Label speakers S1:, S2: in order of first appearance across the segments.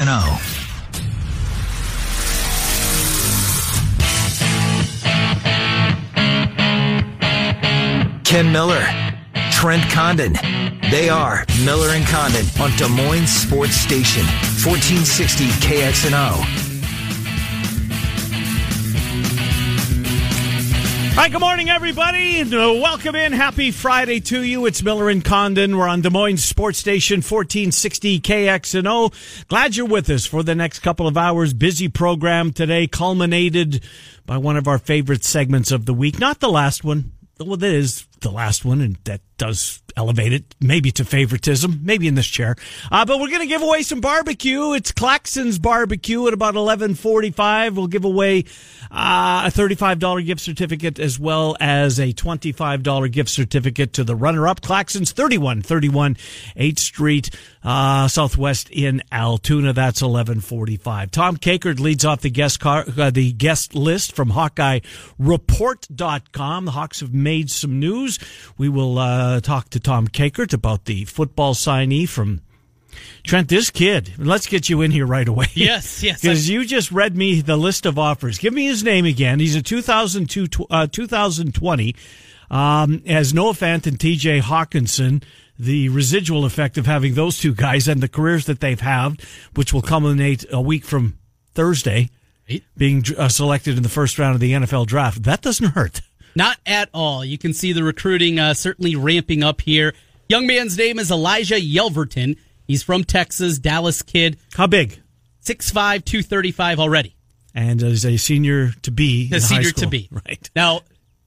S1: And. Ken Miller, Trent Condon. They are Miller and Condon on Des Moines Sports Station, 1460 KXNO.
S2: Hi, good morning, everybody. Uh, welcome in. Happy Friday to you. It's Miller and Condon. We're on Des Moines Sports Station, 1460 KXNO. Glad you're with us for the next couple of hours. Busy program today, culminated by one of our favorite segments of the week. Not the last one. Well, that is the last one, and that does elevate it maybe to favoritism, maybe in this chair. Uh, but we're going to give away some barbecue. It's Claxon's barbecue at about 1145. We'll give away uh, a $35 gift certificate as well as a $25 gift certificate to the runner-up Claxon's 3131 8th Street, uh, Southwest in Altoona. That's 1145. Tom Kakert leads off the guest car, uh, the guest list from HawkeyeReport.com. The Hawks have made some news. We will uh, talk to Tom Kakert about the football signee from Trent, this kid, let's get you in here right away.
S3: Yes, yes.
S2: Because you just read me the list of offers. Give me his name again. He's a 2002, uh, 2020. Um, as Noah Fant and TJ Hockenson, the residual effect of having those two guys and the careers that they've had, which will culminate a week from Thursday, being uh, selected in the first round of the NFL draft, that doesn't hurt.
S3: Not at all. You can see the recruiting uh, certainly ramping up here. Young man's name is Elijah Yelverton. He's from Texas, Dallas kid.
S2: How big?
S3: 6'5", 235 already.
S2: And is a senior to be.
S3: A senior to be.
S2: Right.
S3: Now,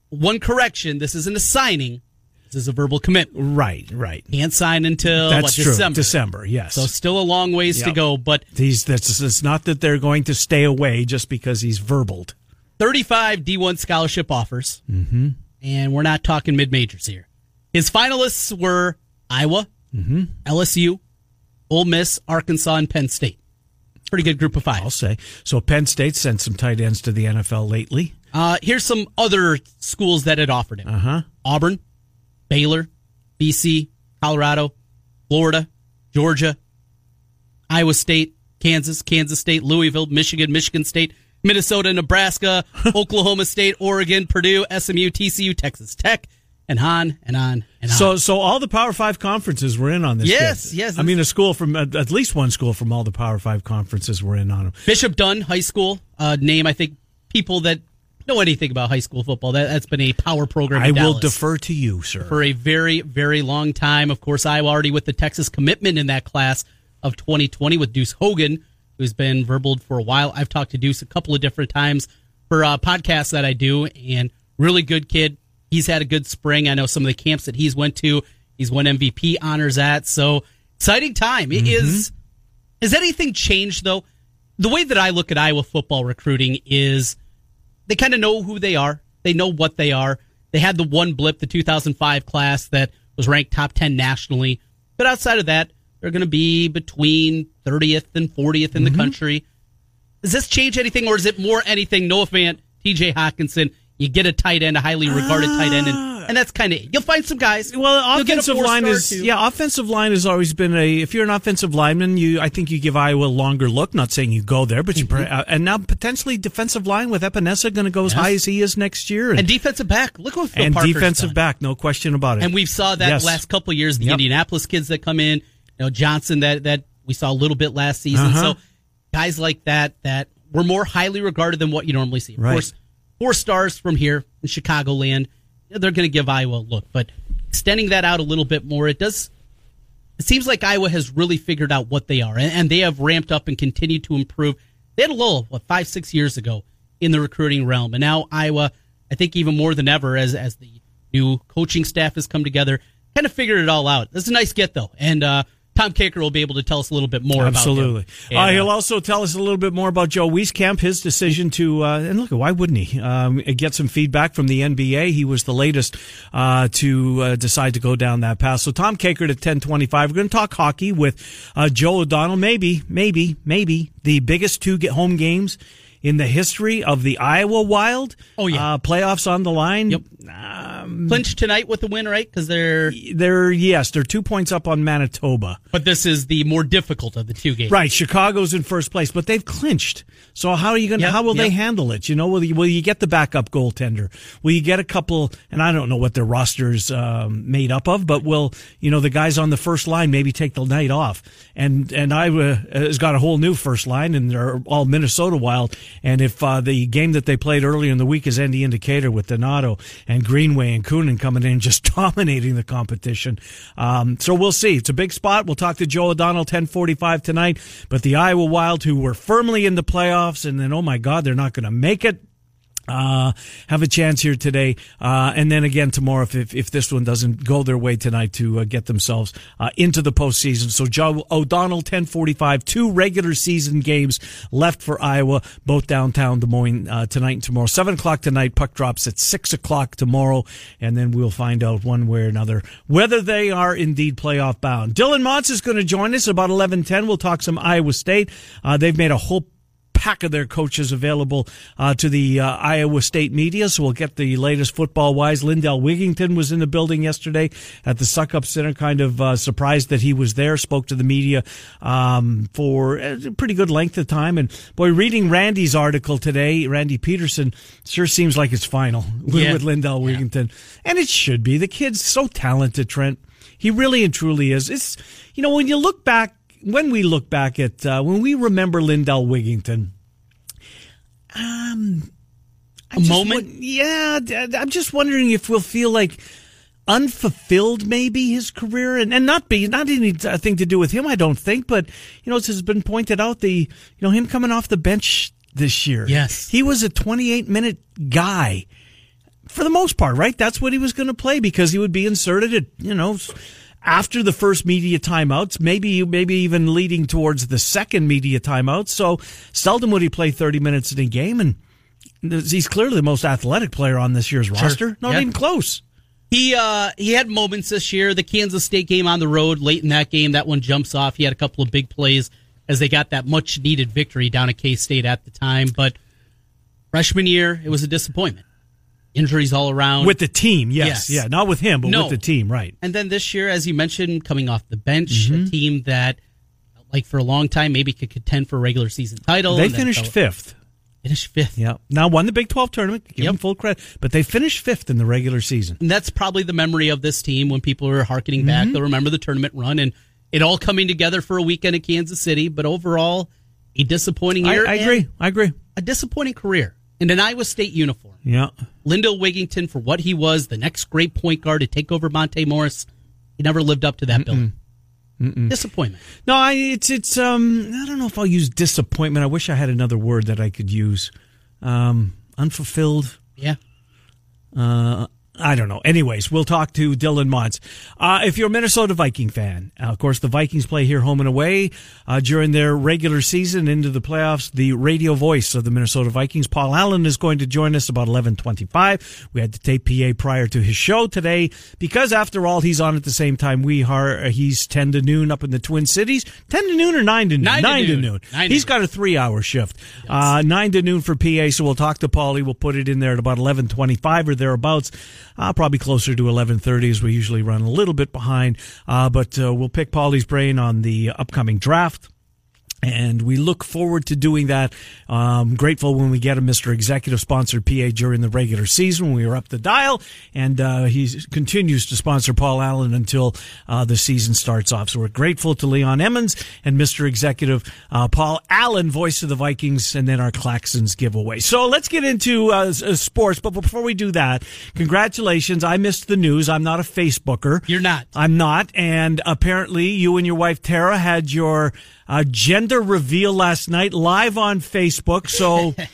S3: one correction. This isn't a signing. This is a verbal commitment.
S2: Right, right.
S3: Can't sign until
S2: That's
S3: what,
S2: true.
S3: December.
S2: December, yes.
S3: So still a long ways to go, but
S2: These that's it's not that they're going to stay away just because he's verbaled.
S3: 35 D1 scholarship offers. Mm-hmm. And we're not talking mid majors here. His finalists were Iowa,
S2: Mm-hmm.
S3: LSU, Ole Miss, Arkansas, and Penn State. Pretty good group of five.
S2: I'll say. So Penn State sent some tight ends to the NFL lately.
S3: Uh, here's some other schools that had offered him
S2: Uh huh.
S3: Auburn, Baylor, BC, Colorado, Florida, Georgia, Iowa State, Kansas, Kansas State, Louisville, Michigan, Michigan State, Minnesota, Nebraska, Oklahoma State, Oregon, Purdue, SMU, TCU, Texas Tech, and on and on and on.
S2: So, so all the Power Five conferences were in on this.
S3: Yes,
S2: kid.
S3: yes.
S2: I mean, a school from at least one school from all the Power Five conferences were in on him.
S3: Bishop Dunne High School, uh, name I think people that know anything about high school football. That, that's been a power program.
S2: I will defer to you, sir.
S3: for a very, very long time. Of course, Iowa already with the Texas commitment in that class of 2020 with Deuce Hogan, who's been verbaled for a while. I've talked to Deuce a couple of different times for uh, podcasts that I do, and really good kid. He's had a good spring. I know some of the camps that he's went to. He's won MVP honors at. So exciting time. It is. Has anything changed though? The way that I look at Iowa football recruiting is they kind of know who they are. They know what they are. They had the one blip, the 2005 class that was ranked top 10 nationally. But outside of that, they're going to be between 30th and 40th in the country. Does this change anything, or is it more anything? Noah Fant, TJ Hockenson, you get a tight end, a highly regarded tight end, and, and that's kind of. You'll find some guys.
S2: Well,
S3: You'll get a
S2: offensive line is
S3: too.
S2: yeah. Offensive line has always been a. If you're an offensive lineman, you I think you give Iowa a longer look. Not saying you go there, but you
S3: Mm-hmm.
S2: uh, and now potentially defensive line with Epenesa going to go as high as he is next year,
S3: And defensive back. Look what Phil
S2: and
S3: Parker's
S2: defensive
S3: done.
S2: back, no question about it.
S3: And we've saw that
S2: Yes.
S3: last couple of years, the
S2: Yep.
S3: Indianapolis kids that come in, you know, Johnson that that we saw a little bit last season.
S2: Uh-huh.
S3: So guys like that that were more highly regarded than what you normally see. Of
S2: Right.
S3: course, four stars from here in Chicagoland, they're going to give Iowa a look, but extending that out a little bit more, it does. It seems like Iowa has really figured out what they are, and, and they have ramped up and continued to improve. They had a lull, what five, six years ago in the recruiting realm, and now Iowa, I think even more than ever, as as the new coaching staff has come together, kind of figured it all out. This is a nice get though, and uh, Tom Kakert will be able to tell us a little bit more
S2: Absolutely.
S3: about Absolutely.
S2: Uh, he'll also tell us a little bit more about Joe Wieskamp, his decision to, uh, and look, why wouldn't he, um, get some feedback from the NBA? He was the latest uh, to uh, decide to go down that path. So Tom Kakert at 1025. We're going to talk hockey with uh, Joe O'Donnell. Maybe, maybe, maybe the biggest two get home games in the history of the Iowa Wild.
S3: Oh yeah,
S2: uh, playoffs on the line.
S3: Yep. Um, Clinch tonight with the win, right? Because they're
S2: they're yes, they're two points up on Manitoba.
S3: But this is the more difficult of the two games.
S2: Right, Chicago's in first place, but they've clinched. So how are you going? to How will yep. they handle it? You know, will you, will you get the backup goaltender? Will you get a couple? And I don't know what their rosters um, made up of, but will you know the guys on the first line maybe take the night off? And and Iowa has got a whole new first line, and they're all Minnesota Wild. And if uh, the game that they played earlier in the week is any indicator with Donato and Greenway and Kunin coming in just dominating the competition, um, so we'll see. It's a big spot. We'll talk to Joe O'Donnell ten forty five tonight. But the Iowa Wild, who were firmly in the playoffs, and then oh my God, they're not going to make it uh, have a chance here today, uh, and then again tomorrow if, if, if this one doesn't go their way tonight to uh, get themselves uh, into the postseason. So Joe O'Donnell, ten forty five, two regular season games left for Iowa, both downtown Des Moines uh, tonight and tomorrow. Seven o'clock tonight. Puck drops at six o'clock tomorrow, and then we'll find out one way or another whether they are indeed playoff bound. Dylan Montz is going to join us about eleven ten. We'll talk some Iowa State. Uh, they've made a whole pack of their coaches available uh, to the uh, Iowa State media. So we'll get the latest football wise. Lindell Wigington was in the building yesterday at the Sukup Center, kind of uh, surprised that he was there, spoke to the media um, for a pretty good length of time. And boy, reading Randy's article today, Randy Peterson, sure seems like it's final with, yeah. with Lindell Wigington. Yeah. And it should be. The kid's so talented, Trent. He really and truly is. It's, you know, when you look back when we look back at uh, when we remember Lindell Wigington, um,
S3: a moment.
S2: yeah, I'm just wondering if we'll feel like unfulfilled maybe his career and, and not be not anything to do with him I don't think but you know it has been pointed out the you know him coming off the bench this year.
S3: Yes.
S2: He was a 28 minute guy for the most part right? That's what he was going to play because he would be inserted at you know after the first media timeouts, maybe maybe even leading towards the second media timeout. So seldom would he play 30 minutes in a game, and he's clearly the most athletic player on this year's sure. roster. Not even close.
S3: He uh, he had moments this year. The Kansas State game on the road, late in that game, that one jumps off. He had a couple of big plays as they got that much needed victory down at K State at the time. But freshman year, it was a disappointment injuries all around
S2: with the team. Yes, yes. yeah, not with him, but no. with the team, right?
S3: And then this year, as you mentioned, coming off the bench, mm-hmm. a team that, like for a long time, maybe could contend for a regular season title.
S2: They finished fifth.
S3: Finished fifth.
S2: Yeah. Now won the Big Twelve tournament. Give yep. them full credit, but they finished fifth in the regular season.
S3: And that's probably the memory of this team when people are harkening mm-hmm. back. They'll remember the tournament run and it all coming together for a weekend at Kansas City. But overall, a disappointing year.
S2: I, I agree. I agree.
S3: A disappointing career in an Iowa State uniform.
S2: Yeah.
S3: Lindell Wigington for what he was, the next great point guard to take over Monte Morris. He never lived up to that bill. Disappointment.
S2: No, I, it's it's um I don't know if I'll use disappointment. I wish I had another word that I could use. Um, unfulfilled.
S3: Yeah.
S2: Uh, I don't know. Anyways, we'll talk to Dylan Montz. Uh, if you're a Minnesota Viking fan, uh, of course, the Vikings play here home and away uh, during their regular season into the playoffs. The radio voice of the Minnesota Vikings, Paul Allen, is going to join us about 11:25. We had to tape PA prior to his show today because, after all, he's on at the same time we are. Uh, he's 10 to noon up in the Twin Cities. 10 to noon or 9 to noon?
S3: 9 to, 9
S2: to
S3: noon.
S2: noon. Nine he's got a three-hour shift. Yes. Uh, 9 to noon for PA. So we'll talk to Paulie. We'll put it in there at about 11:25 or thereabouts uh, probably closer to 11:30 as we usually run a little bit behind. Uh, but uh, we'll pick Paulie's brain on the upcoming draft and we look forward to doing that. Um, grateful when we get a Mr. Executive sponsored PA during the regular season. When We are up the dial, and uh, he continues to sponsor Paul Allen until uh, the season starts off. So we're grateful to Leon Emmons and Mr. Executive uh, Paul Allen, voice of the Vikings, and then our Claxons giveaway. So let's get into uh, uh, sports. But before we do that, congratulations! I missed the news. I'm not a Facebooker.
S3: You're not.
S2: I'm not. And apparently, you and your wife Tara had your uh, gender reveal last night live on Facebook. So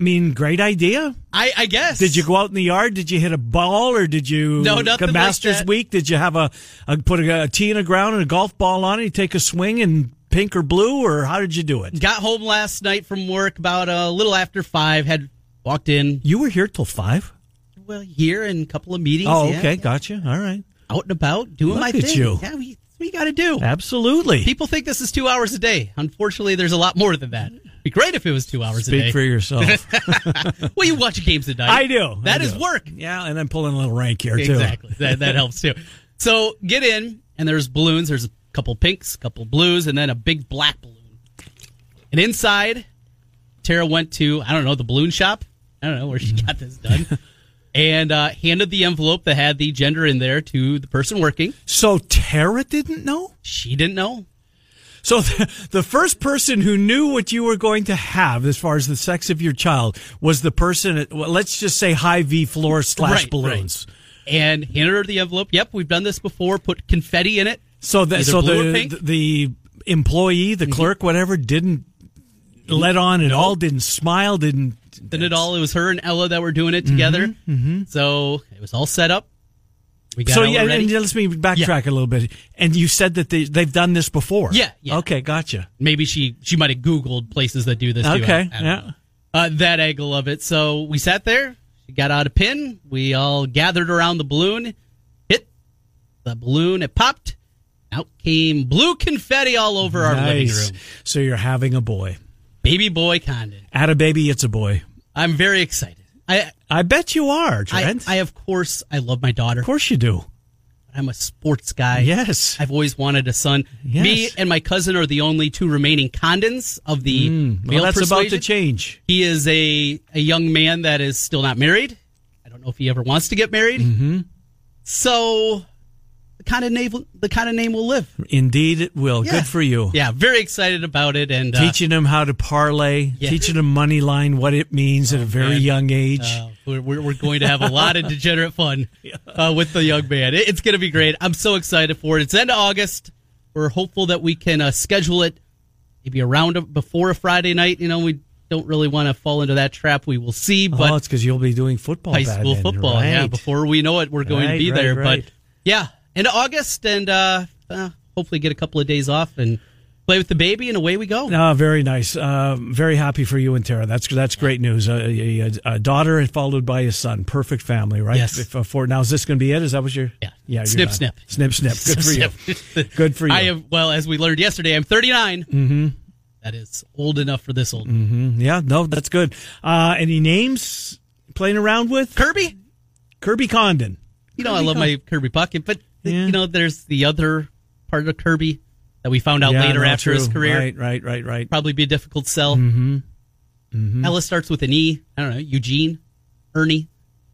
S2: I mean, great idea.
S3: I, I guess.
S2: Did you go out in the yard? Did you hit a ball, or did you?
S3: No, nothing like
S2: Masters
S3: that.
S2: week. Did you have a, a put a, a tee in the ground and a golf ball on it? You take a swing in pink or blue, or how did you do it?
S3: Got home last night from work about a little after five. Had walked in.
S2: You were here till five.
S3: Well, here in a couple of meetings.
S2: Oh,
S3: yeah.
S2: okay, gotcha. All right,
S3: Out and about, doing
S2: Look
S3: my
S2: at
S3: thing.
S2: you.
S3: Yeah, we, what you got to do.
S2: absolutely.
S3: People think this is two hours a day. Unfortunately, there's a lot more than that. It'd be great if it was two hours a day.
S2: Speak for yourself.
S3: well, you watch games at night.
S2: I do.
S3: That
S2: I
S3: is
S2: do.
S3: work.
S2: Yeah, and I'm pulling a little rank here too.
S3: Exactly. That that helps too. So get in, and there's balloons. There's a couple pinks, a couple blues, and then a big black balloon. And inside, Tara went to I don't know the balloon shop. I don't know where she got this done, and uh, handed the envelope that had the gender in there to the person working.
S2: So Tara didn't know.
S3: She didn't know.
S2: So the, the first person who knew what you were going to have as far as the sex of your child was the person at, well, let's just say Hy-Vee floor slash
S3: Right,
S2: balloons.
S3: And handed her the envelope. Yep, we've done this before. Put confetti in it.
S2: So that so the.
S3: Mm-hmm.
S2: the employee, the clerk, whatever, didn't let on at all, didn't smile, didn't.
S3: Then it all. It was her and Ella that were doing it together.
S2: Mm-hmm,
S3: So it was all set up. We got
S2: So
S3: Ella
S2: yeah,
S3: ready.
S2: and let me backtrack a little bit. And you said that they they've done this before.
S3: Yeah, yeah.
S2: Okay, gotcha.
S3: maybe she she might have googled places that do this too.
S2: Okay,
S3: I- I
S2: yeah.
S3: Uh, that angle of it so we sat there she got out a pin we all gathered around the balloon hit the balloon it popped out came blue confetti all over our living room
S2: So you're having a boy.
S3: baby boy condon
S2: At a baby, it's a boy.
S3: I'm very excited i
S2: I bet you are,
S3: I,
S2: Trent.
S3: I of course i love my daughter
S2: of course you do.
S3: i'm a sports guy
S2: Yes.
S3: I've always wanted a son.
S2: Yes.
S3: Me and my cousin are the only two remaining condons of the
S2: Mm,
S3: male
S2: well, that's about to change.
S3: He is a, a young man that is still not married. I don't know if he ever wants to get married. Mm-hmm. So the kind of name the kind of name will live.
S2: Indeed, it will.
S3: Yeah.
S2: Good for you.
S3: Yeah, very excited about it and uh,
S2: Teaching them how to parlay,
S3: Yeah.
S2: teaching them money line, what it means at a very
S3: man.
S2: young age.
S3: uh, we're, we're, going to have a lot of degenerate fun uh, with the young man. It- it's going to be great. I'm so excited for it. It's end of August. We're hopeful that we can uh, schedule it maybe around a, before a Friday night. You know, we don't really want to fall into that trap. We will see, but
S2: oh, it's because you'll be doing football.
S3: high school
S2: then,
S3: football.
S2: right?
S3: Yeah, before we know it, we're going to be
S2: right,
S3: there.
S2: right.
S3: But yeah, into August, and uh, uh, hopefully get a couple of days off and play with the baby, and away we go.
S2: Ah, very nice. Uh, very happy for you and Tara. That's that's great news. A, a, a daughter followed by a son. Perfect family, right?
S3: Yes.
S2: If, uh, for now, is this going to be it? Is that what you're?
S3: Yeah.
S2: Yeah.
S3: Snip, snip.
S2: Snip, snip. Good for you. Good for you.
S3: I am well, as we learned yesterday. I'm 39. Mm-hmm. is old enough for this old
S2: Yeah. No, that's good. Uh, any names playing around with?
S3: Kirby.
S2: Kirby Condon.
S3: You know, I love my Kirby bucket, but
S2: Yeah.
S3: you know, there's the other part of Kirby that we found out
S2: Yeah,
S3: later
S2: no,
S3: after his career.
S2: Right, right, right, right.
S3: Probably be a difficult sell. Mm-hmm. Mm-hmm. Ella starts with an E. I don't know, Eugene, Ernie.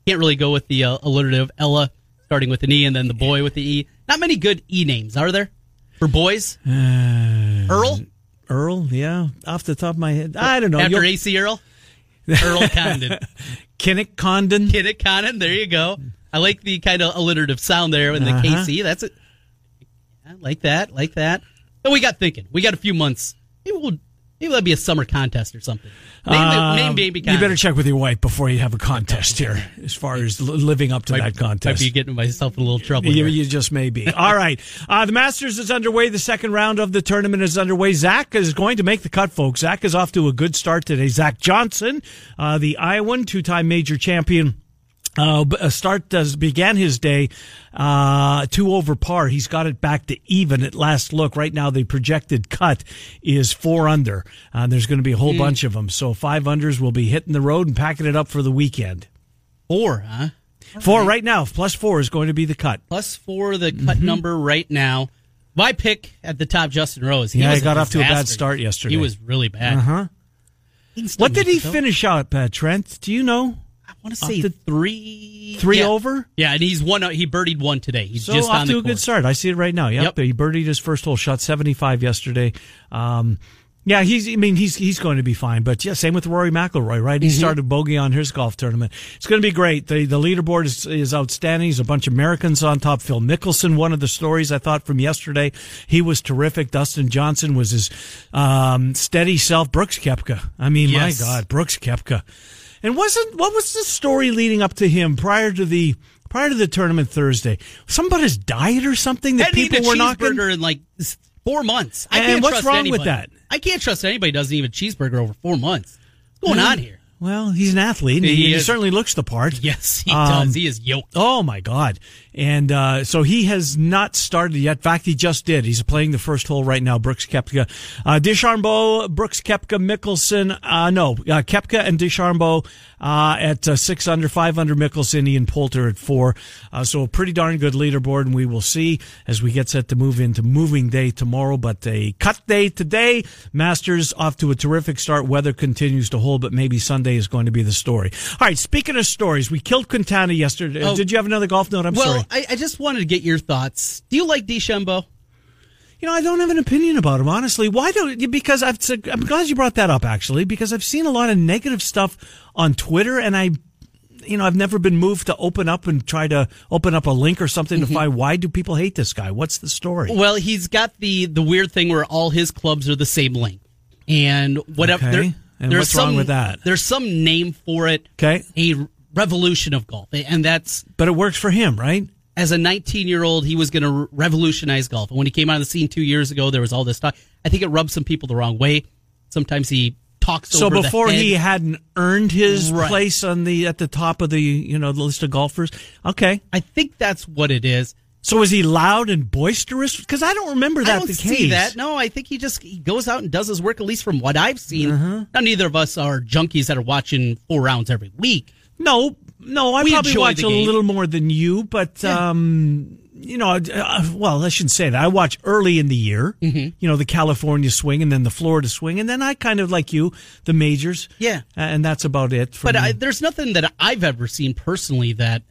S3: Can't really go with the uh, alliterative Ella starting with an E and then the boy with the E. Not many good E names, are there? For boys? Earl?
S2: Earl, yeah, off the top of my head, I don't know.
S3: After
S2: You'll-
S3: AC Earl? Earl Condon.
S2: Kinnick Condon.
S3: Kenneth Condon, there you go. I like the kind of alliterative sound there in the
S2: Uh-huh.
S3: KC. That's it. I like that, like that. But we got thinking. We got a few months. Maybe we'll maybe that'd be a summer contest or something. Name,
S2: Um,
S3: name baby
S2: you better check with your wife before you have a contest here, as far as living up to
S3: might,
S2: that contest.
S3: Might be getting myself in a little trouble.
S2: You,
S3: here.
S2: you just may be. All right. Uh, the Masters is underway. The second round of the tournament is underway. Zach is going to make the cut, folks. Zach is off to a good start today. Zach Johnson, uh, the Iowan two time major champion. Uh, uh, start does began his day uh, two over par. He's got it back to even at last look. Right now, the projected cut is four under. Uh, there's going to be a whole bunch of them. So five unders will be hitting the road and packing it up for the weekend.
S3: four, huh?
S2: Four right now, plus four is going to be the cut.
S3: Plus four, the
S2: Mm-hmm.
S3: cut number right now. My pick at the top, Justin Rose. He
S2: Yeah, he got off to a bad start yesterday.
S3: He was really bad.
S2: Uh huh. What did he finish out, uh, Trent? Do you know?
S3: I want to say
S2: the-
S3: three,
S2: Three
S3: yeah.
S2: over?
S3: Yeah, and he's one. He birdied one today. He's
S2: So
S3: just
S2: off
S3: on
S2: to
S3: the
S2: a good start. I see it right now. Yep.
S3: Yep.
S2: He birdied his first hole, shot 75 yesterday. Um, Yeah, he's. I mean, he's he's going to be fine. But yeah, same with Rory McIlroy, right? He started bogey on his golf tournament. It's going to be great. The the leaderboard is is outstanding. There's a bunch of Americans on top. Phil Mickelson, one of the stories I thought from yesterday, he was terrific. Dustin Johnson was his um, steady self. Brooks Koepka. I mean,
S3: Yes.
S2: my God, Brooks Koepka. And wasn't what was the story leading up to him prior to the prior to the tournament Thursday? Somebody's diet or something that
S3: Hadn't eaten
S2: people
S3: a
S2: were knocking.
S3: cheeseburger in like s- four months. I
S2: And
S3: can't
S2: what's
S3: trust
S2: wrong with
S3: anybody.
S2: that?
S3: I can't trust anybody who doesn't even cheeseburger over four months. What's going on here?
S2: Well, he's an athlete. And
S3: He
S2: he, he certainly looks the part.
S3: Yes, he
S2: Um,
S3: does. He is yoked.
S2: Oh my God! And uh, so he has not started yet. In fact, he just did. He's playing the first hole right now. Brooks Koepka, uh, DeChambeau, Brooks Koepka, Mickelson. Uh, no, uh, Koepka and DeChambeau uh, at uh, six under, five under Mickelson, Ian Poulter at four. Uh, so a pretty darn good leaderboard, and we will see as we get set to move into moving day tomorrow. But a cut day today. Masters off to a terrific start. Weather continues to hold, but maybe Sunday is going to be the story. All right. Speaking of stories, we killed Quintana yesterday.
S3: Oh.
S2: Did you have another golf note? I'm
S3: well,
S2: sorry.
S3: I, I just wanted to get your thoughts. Do you like DeChambeau?
S2: You know, I don't have an opinion about him, honestly. Why don't? You? Because I've. I'm glad you brought that up, actually, because I've seen a lot of negative stuff on Twitter, and I, you know, I've never been moved to open up and try to open up a link or something
S3: Mm-hmm.
S2: to find why do people hate this guy? What's the story?
S3: Well, he's got the the weird thing where all his clubs are the same length, and whatever.
S2: Okay.
S3: There,
S2: And
S3: there's
S2: what's wrong
S3: some,
S2: with that?
S3: There's some name for it.
S2: Okay.
S3: A revolution of golf, and that's
S2: But it works for him, right?
S3: As a 19 year old, he was going to revolutionize golf. And when he came out of the scene two years ago, there was all this talk. I think it rubbed some people the wrong way. Sometimes he talks
S2: So
S3: over the
S2: before he hadn't earned his
S3: Right.
S2: place on the at the top of the you know the list of golfers. Okay.
S3: I think that's what it is.
S2: So is he loud and boisterous? Because I don't remember that
S3: I don't
S2: the
S3: see
S2: case.
S3: that. No, I think he just he goes out and does his work. At least from what I've seen.
S2: Uh-huh.
S3: Now, neither of us are junkies that are watching four rounds every week.
S2: No, no, I
S3: We
S2: probably watch a little more than you, but um, you know, uh, well, I shouldn't say that. I watch early in the year,
S3: Mm-hmm.
S2: you know, the California swing and then the Florida swing, and then I kind of like you, the majors.
S3: Yeah.
S2: And that's about it. For
S3: But. I, there's nothing that I've ever seen personally that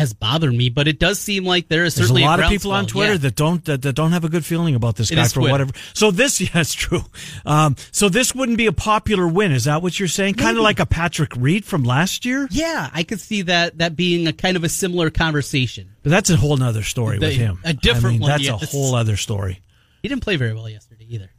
S3: has bothered me. But it does seem like there is
S2: There's a
S3: certainly
S2: lot of people on Twitter
S3: yeah.
S2: that don't that, that don't have a good feeling about this
S3: It
S2: guy for
S3: Twitter.
S2: whatever. So this, yeah, it's true. Um, so this wouldn't be a popular win. Is that what you're saying? Kind of like a Patrick Reed from last year.
S3: Yeah, I could see that that being a kind of a similar conversation.
S2: But that's a whole nother story
S3: The-
S2: with him.
S3: a different
S2: I mean,
S3: one,
S2: That's
S3: yes.
S2: a whole other story.
S3: He didn't play very well yesterday either.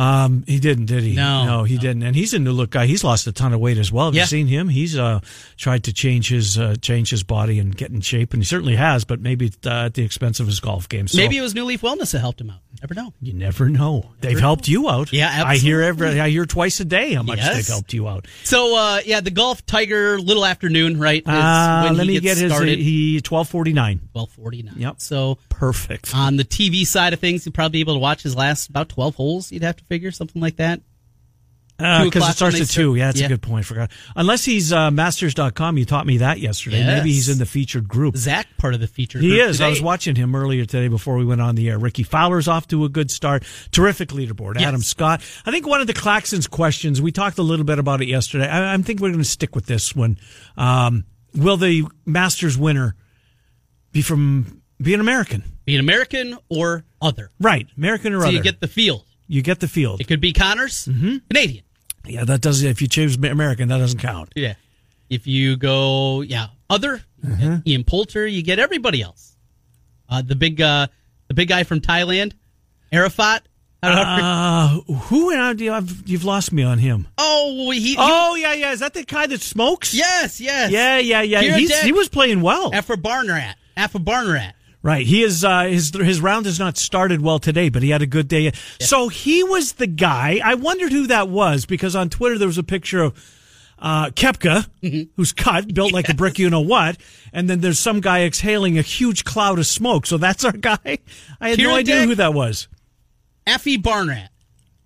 S2: Um, he didn't, did he?
S3: No,
S2: no, he didn't. And he's a new look guy. He's lost a ton of weight as well. Have
S3: Yeah.
S2: you seen him? He's uh tried to change his uh, change his body and get in shape, and he certainly has. But maybe uh, at the expense of his golf game. So
S3: Maybe it was New Leaf Wellness that helped him out. Never know.
S2: you never know. They've helped you out.
S3: Yeah,
S2: I hear
S3: absolutely.
S2: every. I hear twice a day how much
S3: Yes.
S2: they've helped you out.
S3: So uh, yeah, the golf Tiger little afternoon, right?
S2: Uh,
S3: when
S2: let
S3: he
S2: me
S3: gets
S2: get his.
S3: started.
S2: He twelve forty nine.
S3: Twelve forty nine.
S2: Yep.
S3: So
S2: Perfect.
S3: on the TV side of things, you'd probably be able to watch his last about twelve holes. You'd have to figure something like that.
S2: Because
S3: two
S2: it starts at
S3: they
S2: two. Yeah, that's
S3: Yeah.
S2: a good point. Forgot. Unless he's uh, masters.com. You taught me that yesterday. Maybe he's in the featured group.
S3: Zach part of the featured
S2: He is. I was watching him earlier today before we went on the air. Rickie Fowler's off to a good start. Terrific leaderboard.
S3: Yes.
S2: Adam Scott. I think one of the Claxons questions, we talked a little bit about it yesterday. I, I think we're going to stick with this one. Um, will the Masters winner be from be an American?
S3: Be an American or other.
S2: Right. American or
S3: So
S2: other.
S3: you get the field.
S2: You get the field.
S3: It could be Conners,
S2: Mm-hmm.
S3: Canadian.
S2: Yeah, that doesn't, if you choose American, that doesn't count.
S3: Yeah. If you go, yeah, other
S2: Mm-hmm.
S3: Ian Poulter, you get everybody else. Uh, the big, uh, the big guy from Thailand, Arafat. I.
S2: Uh, who, uh, you have, you've lost me on him.
S3: oh, he.
S2: Oh, yeah, yeah. Is that the guy that smokes?
S3: yes, yes.
S2: Yeah, yeah, yeah. He's, he was playing well.
S3: Aphibarnrat. After Barnrat.
S2: Right. He is uh, his his round has not started well today, but he had a good day. So he was the guy. I wondered who that was because on Twitter there was a picture of uh, Koepka,
S3: Mm-hmm.
S2: who's cut, built like a brick, you know what, and then there's some guy exhaling a huge cloud of smoke. So that's our guy. I had no idea who that was.
S3: Aphibarnrat.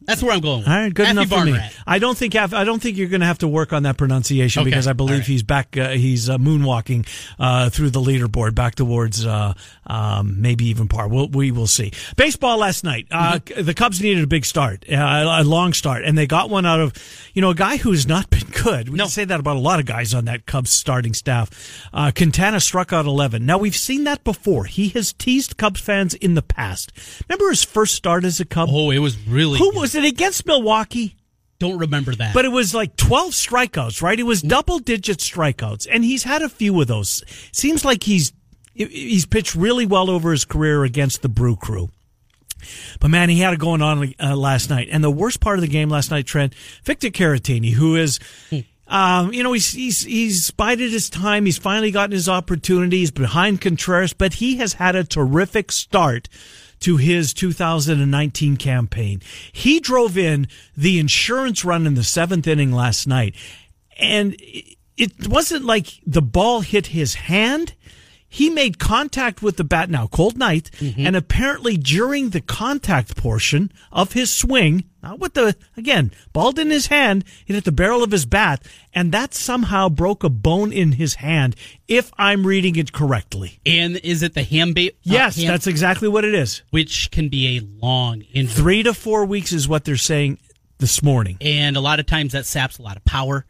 S3: That's where I'm going. With.
S2: All right, good enough for me. I don't think I've- don't think you're going to have to work on that pronunciation
S3: Okay,
S2: because I believe
S3: right.
S2: he's back. Uh, he's uh, moonwalking uh, through the leaderboard back towards uh, um, maybe even par. We'll, we will see. Baseball last night. Uh,
S3: Mm-hmm.
S2: The Cubs needed a big start, uh, a long start, and they got one out of you know a guy who's not been good. We
S3: No.
S2: can say that about a lot of guys on that Cubs starting staff. Uh, Quintana struck out 11. Now we've seen that before. He has teased Cubs fans in the past. Remember his first start as a Cub?
S3: Oh, it was really.
S2: Who
S3: good.
S2: was Was it against Milwaukee?
S3: Don't remember that.
S2: But it was like 12 strikeouts, right? It was double digit strikeouts, and he's had a few of those. Seems like he's he's pitched really well over his career against the Brew Crew. But man, he had it going on uh, last night. And the worst part of the game last night, Trent, Victor Caratini, who is, um, you know, he's, he's, he's bided his time. He's finally gotten his opportunities behind Contreras, but he has had a terrific start to his 2019 campaign. He drove in the insurance run in the seventh inning last night. And it wasn't like the ball hit his hand he made contact with the bat now, cold night, mm-hmm. and apparently during the contact portion of his swing, not with the, again, balled in his hand, it hit the barrel of his bat, and that somehow broke a bone in his hand, if I'm reading it correctly.
S3: And is it the hamate? Uh,
S2: yes, ham- that's exactly what it is.
S3: Which can be a long injury.
S2: Three to four weeks is what they're saying this morning.
S3: And a lot of times that saps a lot of power.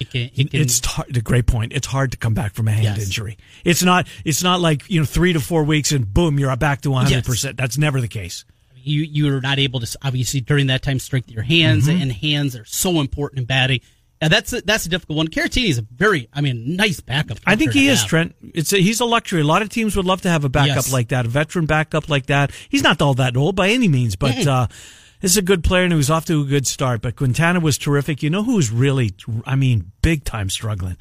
S2: It can, it can, it's a great point. It's hard to come back from a hand yes. injury. It's not. It's not like you know three to four weeks and boom, you're back to 100. Yes. percent That's never the case.
S3: You you're not able to obviously during that time strengthen your hands, mm-hmm. and hands are so important in batting. And that's a, that's a difficult one. Caratini is a very, I mean, nice backup.
S2: I think he is have. Trent. It's a, he's a luxury. A lot of teams would love to have a backup yes. like that, a veteran backup like that. He's not all that old by any means, but. Mm-hmm. Uh, this is a good player and he was off to a good start. But Quintana was terrific. You know who's really, I mean, big time struggling?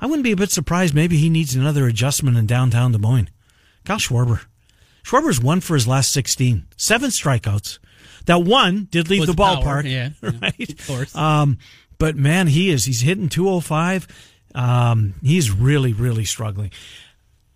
S2: I wouldn't be a bit surprised. Maybe he needs another adjustment in downtown Des Moines. Kyle Schwarber. Schwarber's won for his last 16, seven strikeouts. That one did leave
S3: Was
S2: the ballpark.
S3: Yeah,
S2: right?
S3: Of course.
S2: Um, but man, he is. He's hitting 205. Um, he's really, really struggling.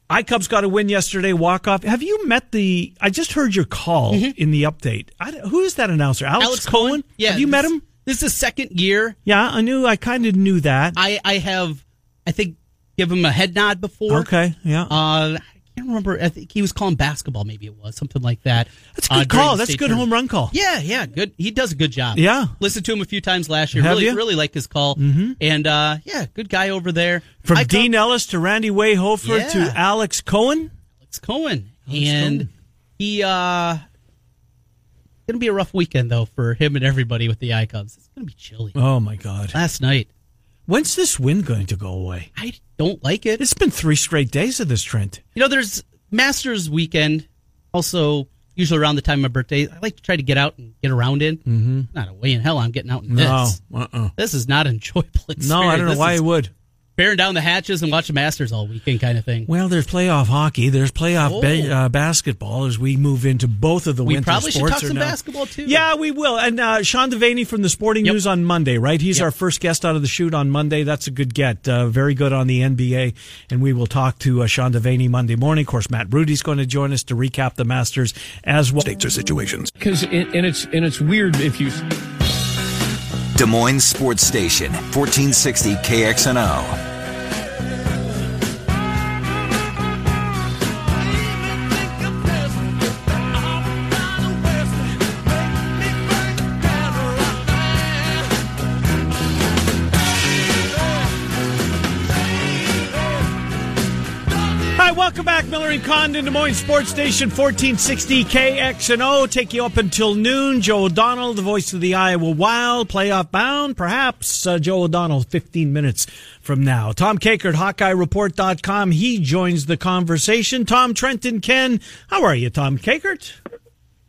S2: iCubs got a win yesterday, walk off. Have you met the? I just heard your call mm-hmm. in the update. I, who is that announcer? Alex,
S3: Alex
S2: Cohen?
S3: Cohen? Yeah.
S2: Have you met him?
S3: This is the second year.
S2: Yeah, I knew. I kind of knew that.
S3: I I have. I think give him a head nod before.
S2: Okay. Yeah.
S3: Uh, can't remember. I think he was calling basketball. Maybe it was something like that.
S2: That's a good uh, call. That's a good tournament. home run call.
S3: Yeah, yeah, good. He does a good job.
S2: Yeah,
S3: listened to him a few times last year.
S2: Have
S3: really,
S2: you?
S3: really like his call.
S2: Mm-hmm.
S3: And uh, yeah, good guy over there.
S2: From I Dean come, Ellis to Randy Wehofer
S3: yeah.
S2: to Alex Cohen.
S3: Alex Cohen, Alex and Cohen. he uh, gonna be a rough weekend though for him and everybody with the iCubs. It's gonna be chilly.
S2: Oh my god!
S3: Last night.
S2: When's this wind going to go away?
S3: I don't like it.
S2: It's been three straight days of this, Trent.
S3: You know, there's Masters weekend, also usually around the time of my birthday. I like to try to get out and get around in.
S2: Mm-hmm.
S3: Not a way in hell I'm getting out in
S2: no,
S3: this.
S2: Uh-uh.
S3: This is not enjoyable. Experience.
S2: No, I don't know
S3: this
S2: why I would
S3: bearing down the hatches and watch the Masters all weekend, kind of thing.
S2: Well, there's playoff hockey, there's playoff oh. ba- uh, basketball as we move into both of the
S3: we
S2: winter
S3: probably
S2: sports.
S3: should talk some
S2: now.
S3: basketball too.
S2: Yeah, we will. And uh, Sean Deveney from the Sporting
S3: yep.
S2: News on Monday, right? He's
S3: yep.
S2: our first guest out of the shoot on Monday. That's a good get. Uh, very good on the NBA, and we will talk to uh, Sean Deveney Monday morning. Of course, Matt Rudy's going to join us to recap the Masters as well.
S4: States or situations
S5: because and it's and it's weird if you.
S1: Des Moines Sports Station, 1460 KXNO.
S2: Miller and Condon, Des Moines Sports Station, 1460 KXNO. Take you up until noon. Joe O'Donnell, the voice of the Iowa Wild, playoff bound, perhaps. Uh, Joe O'Donnell, 15 minutes from now. Tom Kakert, HawkeyeReport.com. He joins the conversation. Tom Trenton Ken, how are you, Tom Kakert?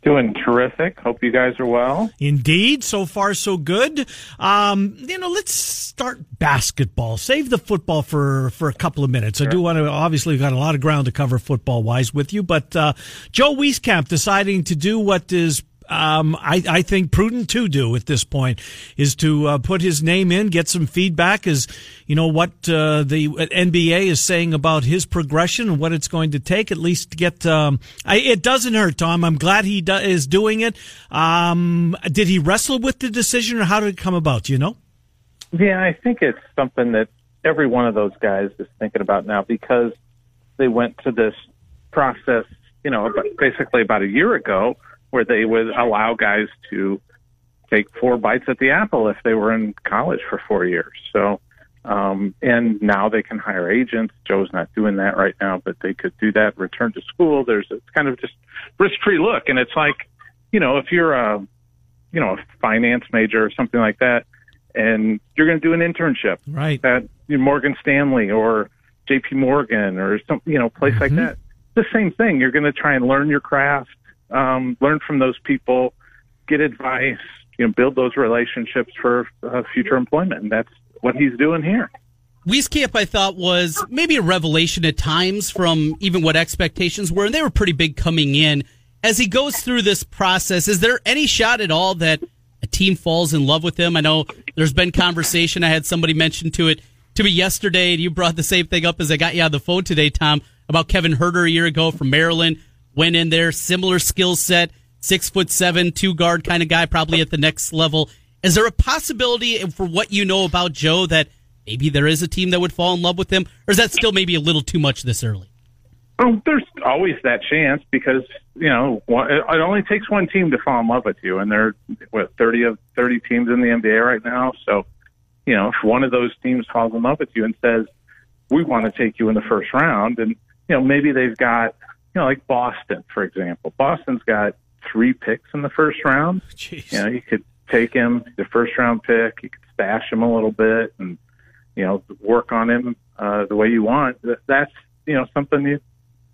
S6: Doing terrific. Hope you guys are well.
S2: Indeed. So far, so good. Um, you know, let's start basketball. Save the football for, for a couple of minutes. Sure. I do want to, obviously, we've got a lot of ground to cover football wise with you, but, uh, Joe Wieskamp deciding to do what is um, I, I, think prudent to do at this point is to uh, put his name in, get some feedback as you know what uh, the NBA is saying about his progression and what it's going to take, at least get. Um, I, it doesn't hurt, Tom. I'm glad he do, is doing it. Um, did he wrestle with the decision, or how did it come about? You know?
S6: Yeah, I think it's something that every one of those guys is thinking about now because they went to this process, you know, basically about a year ago where they would allow guys to take four bites at the apple if they were in college for four years. So, um, and now they can hire agents. Joe's not doing that right now, but they could do that. Return to school. There's a kind of just risk-free look, and it's like, you know, if you're a you know, a finance major or something like that, and you're going to do an internship
S2: Right.
S6: at Morgan Stanley or J.P. Morgan or some, you know, place like that. The same thing. You're going to try and learn your craft, um, learn from those people, get advice, you know, build those relationships for uh, future employment. And that's what he's doing here.
S3: Wieskamp, I thought, was maybe a revelation at times from even what expectations were, and they were pretty big coming in. As he goes through this process, is there any shot at all that a team falls in love with him? I know there's been conversation. I had somebody mention to it to me yesterday, and you brought the same thing up as I got you on the phone today, Tom, about Kevin Huerter a year ago from Maryland. Went in there, similar skill set, six foot seven, two guard kind of guy, probably at the next level. Is there a possibility for what you know about Joe that maybe there is a team that would fall in love with him, or is that still maybe a little too much this early?
S6: Well, there's always that chance because you know it only takes one team to fall in love with you, and there are what thirty of thirty teams in the NBA right now. So, you know, if one of those teams falls in love with you and says, "We want to take you in the first round," and you know maybe they've got you know like Boston, for example. Boston's got three picks in the first round.
S2: Jeez.
S6: You know, you could take him the first round pick. You could stash him a little bit and you know work on him uh, the way you want. That's you know something you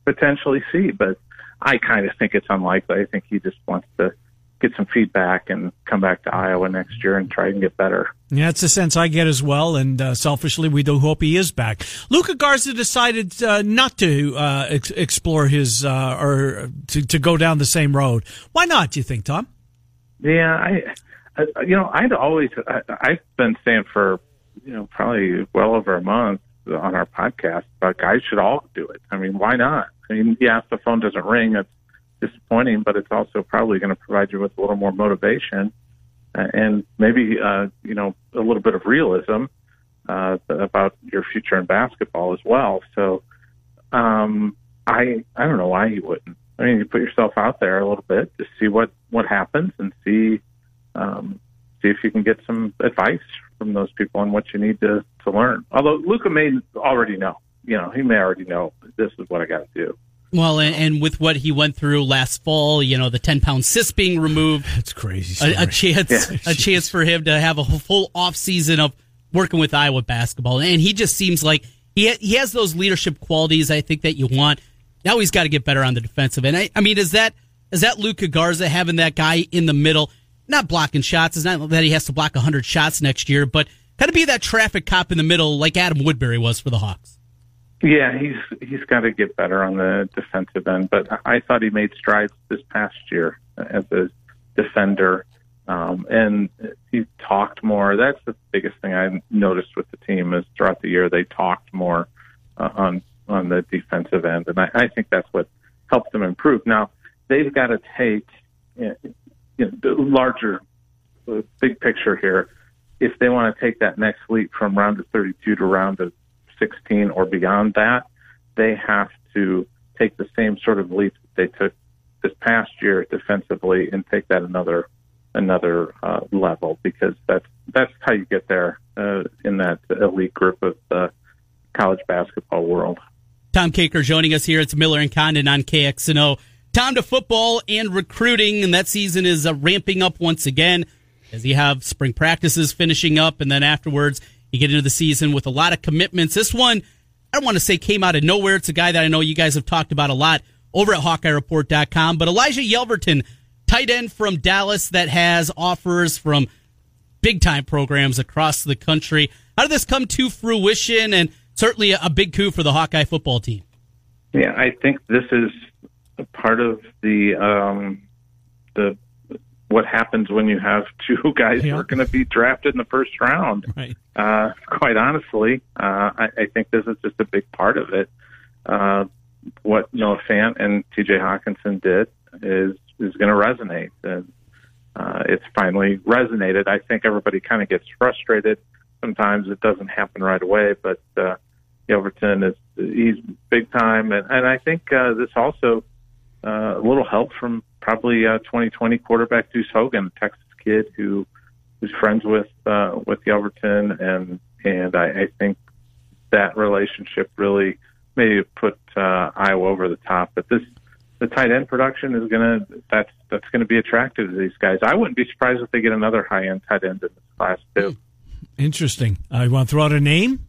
S6: potentially see, but I kind of think it's unlikely. I think he just wants to get some feedback and come back to Iowa next year and try and get better.
S2: Yeah, that's the sense I get as well. And uh, selfishly, we do hope he is back. Luka Garza decided uh, not to uh, ex- explore his uh, or to, to go down the same road. Why not? Do you think, Tom?
S6: Yeah, I, I you know, I'd always, I, I've been saying for, you know, probably well over a month on our podcast but guys should all do it. I mean, why not? I mean, yeah, if the phone doesn't ring, it's disappointing, but it's also probably going to provide you with a little more motivation uh, and maybe, uh, you know, a little bit of realism uh, about your future in basketball as well. So, um, I, I don't know why you wouldn't. I mean, you put yourself out there a little bit to see what what happens and see um, see if you can get some advice from those people on what you need to to learn. Although Luka may already know, you know, he may already know this is what I got to do.
S3: Well, and, and with what he went through last fall, you know, the 10 pound cyst being removed,
S2: that's crazy.
S3: a, a
S2: story.
S3: chance, a chance for him to have a full off season of working with Iowa basketball. And he just seems like he, he has those leadership qualities I think that you want. Now he's got to get better on the defensive end. I, I mean, is that, is that Luka Garza having that guy in the middle, not blocking shots? It's not that he has to block 100 shots next year, but kind of be that traffic cop in the middle like Adam Woodbury was for the Hawks.
S6: Yeah, he's he's got to get better on the defensive end, but I thought he made strides this past year as a defender, um, and he talked more. That's the biggest thing I noticed with the team is throughout the year they talked more uh, on on the defensive end, and I, I think that's what helped them improve. Now they've got to take you know, the larger, uh, big picture here. If they want to take that next leap from round of 32 to round of 16 or beyond that, they have to take the same sort of leap that they took this past year defensively and take that another another uh, level because that's that's how you get there uh, in that elite group of the college basketball world.
S3: Tom Kakert joining us here. It's Miller and Condon on KXNO. Time to football and recruiting, and that season is uh, ramping up once again as you have spring practices finishing up, and then afterwards you get into the season with a lot of commitments. This one, I don't want to say came out of nowhere. It's a guy that I know you guys have talked about a lot over at HawkeyeReport.com, but Elijah Yelverton, tight end from Dallas that has offers from big time programs across the country. How did this come to fruition? And certainly a, big coup for the Hawkeye football team.
S6: Yeah, I think this is a part of the um, the what happens when you have two guys
S2: Yeah.
S6: who are going to be drafted in the first round.
S2: Right.
S6: Uh, quite honestly, uh, I, I think this is just a big part of it. Uh, what Noah Fant and T.J. Hockenson did is is going to resonate, and uh, it's finally resonated. I think everybody kind of gets frustrated. Sometimes it doesn't happen right away, but uh, Yelverton is he's big time, and, and I think uh, this also uh, a little help from probably uh, 2020 quarterback Deuce Hogan, a Texas kid who who's friends with uh, with Yelverton, and and I, I think that relationship really maybe put uh, Iowa over the top. But this the tight end production is to that's that's to be attractive to these guys. I wouldn't be surprised if they get another high end tight end in this class too.
S2: Interesting. I want to throw out a name.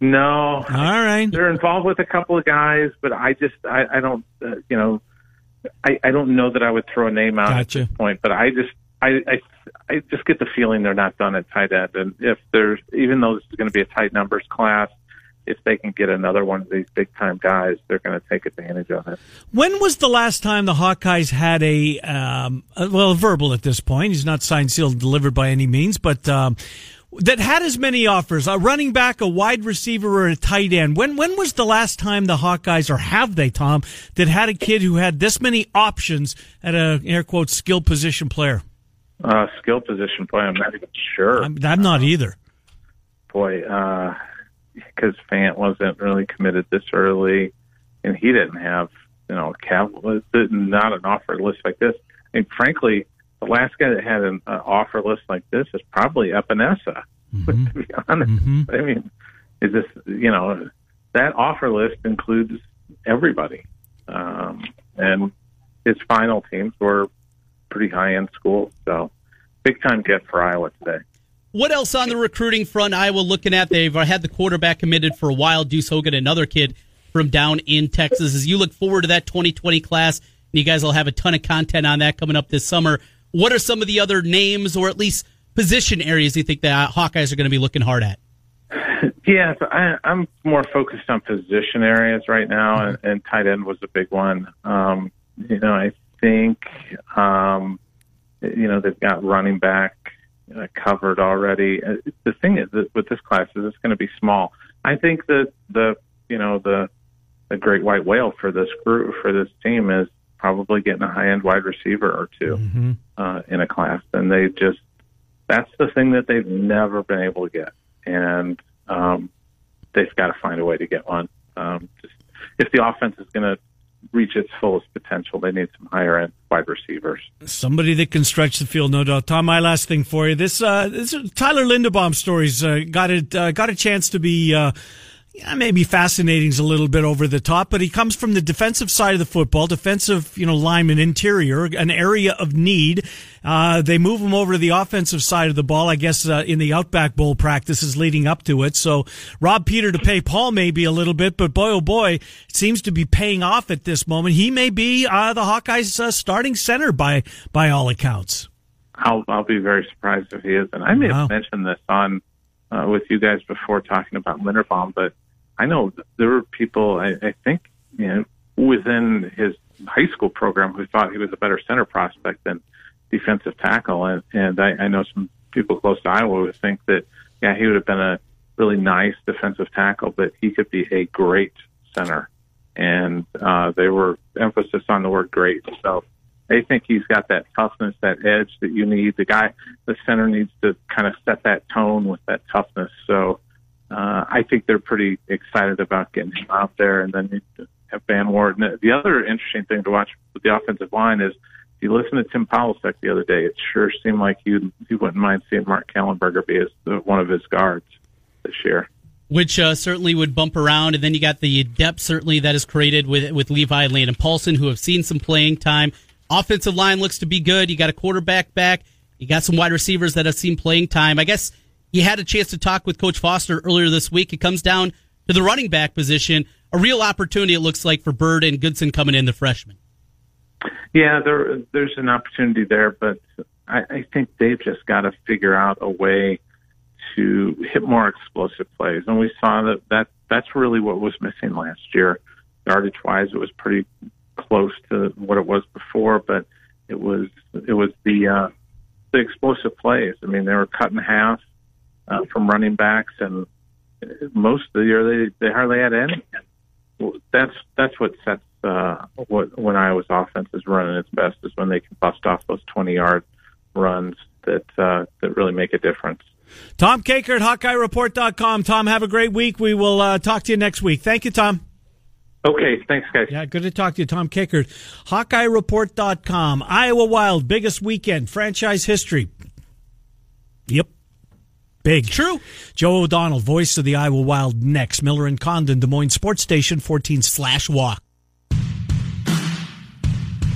S6: No.
S2: All right.
S6: They're involved with a couple of guys, but I just I, I don't uh, you know I, I don't know that I would throw a name out
S2: Gotcha.
S6: at this point. But I just I, I I just get the feeling they're not done at tight end, and if there's even though this is going to be a tight numbers class, if they can get another one of these big time guys, they're going to take advantage of it.
S2: When was the last time the Hawkeyes had a, um, a- well, verbal at this point? He's not signed, sealed, delivered by any means, but um, that had as many offers: a running back, a wide receiver, or a tight end. When when was the last time the Hawkeyes, or have they, Tom, that had a kid who had this many options at a air quote skill position player?
S6: Uh, skill position player, I'm not sure.
S2: I'm, I'm not either.
S6: Boy, because Fant wasn't really committed this early, and he didn't have you know not an offer list like this. And frankly, the last guy that had an uh, offer list like this is probably Epenesa. to be honest, I mean, is this you know that offer list includes everybody, um, and his final teams were pretty high end schools. So big time get for Iowa today.
S3: What else on the recruiting front Iowa looking at? They've had the quarterback committed for a while, Deuce Hogan, another kid from down in Texas. As you look forward to that 2020 class, and you guys will have a ton of content on that coming up this summer. What are some of the other names or at least position areas you think the Hawkeyes are going to be looking hard at?
S6: Yeah, so I, I'm more focused on position areas right now, and, and tight end was a big one. Um, you know, I think um, you know they've got running back uh, covered already. Uh, the thing is that with this class is it's going to be small. I think that the you know the the great white whale for this group for this team is probably getting a high end wide receiver or 2 uh, in a class, and they just that's the thing that they've never been able to get, and um, they've got to find a way to get one. Um, just, if the offense is going to reach its fullest potential, they need some higher end wide receivers.
S2: Somebody that can stretch the field, no doubt. Tom, my last thing for you. This, uh, this Tyler Linderbaum stories uh, got it, uh, got a chance to be. Yeah, maybe fascinating is a little bit over the top, but he comes from the defensive side of the football, defensive, you know, lineman interior, an area of need. Uh, they move him over to the offensive side of the ball, I guess, uh, in the Outback Bowl practices leading up to it. So rob Peter to pay Paul maybe a little bit, but boy, oh boy, it seems to be paying off at this moment. He may be, uh, the Hawkeyes, uh, starting center by, by all accounts.
S6: I'll I'll be very surprised if he is. And I may
S2: Wow.
S6: have mentioned this on uh, with you guys before talking about Linderbaum, but I know there were people I, I think you know within his high school program who thought he was a better center prospect than defensive tackle, and and I, I know some people close to Iowa who think that yeah he would have been a really nice defensive tackle, but he could be a great center, and uh, they were emphasis on the word great. So they think he's got that toughness, that edge that you need. The guy, the center needs to kind of set that tone with that toughness. So uh, I think they're pretty excited about getting him out there. And then you have Banwart. And the other interesting thing to watch with the offensive line is if you listen to Tim Polasek the other day, it sure seemed like you you wouldn't mind seeing Mark Kallenberger be the, one of his guards this year.
S3: which uh, certainly would bump around. And then you got the depth certainly that is created with with Levi Lane and Paulsen, who have seen some playing time. Offensive line looks to be good. You got a quarterback back. You got some wide receivers that have seen playing time. I guess you had a chance to talk with Coach Foster earlier this week. It comes down to the running back position. A real opportunity, it looks like, for Bird and Goodson coming in, the freshman.
S6: Yeah, there there's an opportunity there, but I, I think they've just got to figure out a way to hit more explosive plays. And we saw that, that that's really what was missing last year. Yardage wise, it was pretty close to what it was before, but it was it was the uh, the explosive plays. I mean, they were cut in half uh, from running backs, and most of the year they they hardly had any. That's that's what sets uh, what when Iowa's offense is running its best is when they can bust off those twenty yard runs that uh, that really make a difference.
S2: Tom Kakert at HawkeyeReport.com. Tom, have a great week. We will uh, talk to you next week. Thank you, Tom.
S6: Okay, thanks, guys.
S2: Yeah, good to talk to you, Tom Kakert. HawkeyeReport.com. Iowa Wild, biggest weekend, franchise history. Yep. Big.
S3: True.
S2: Joe O'Donnell, voice of the Iowa Wild, next. Miller and Condon, Des Moines Sports Station, 14 slash walk.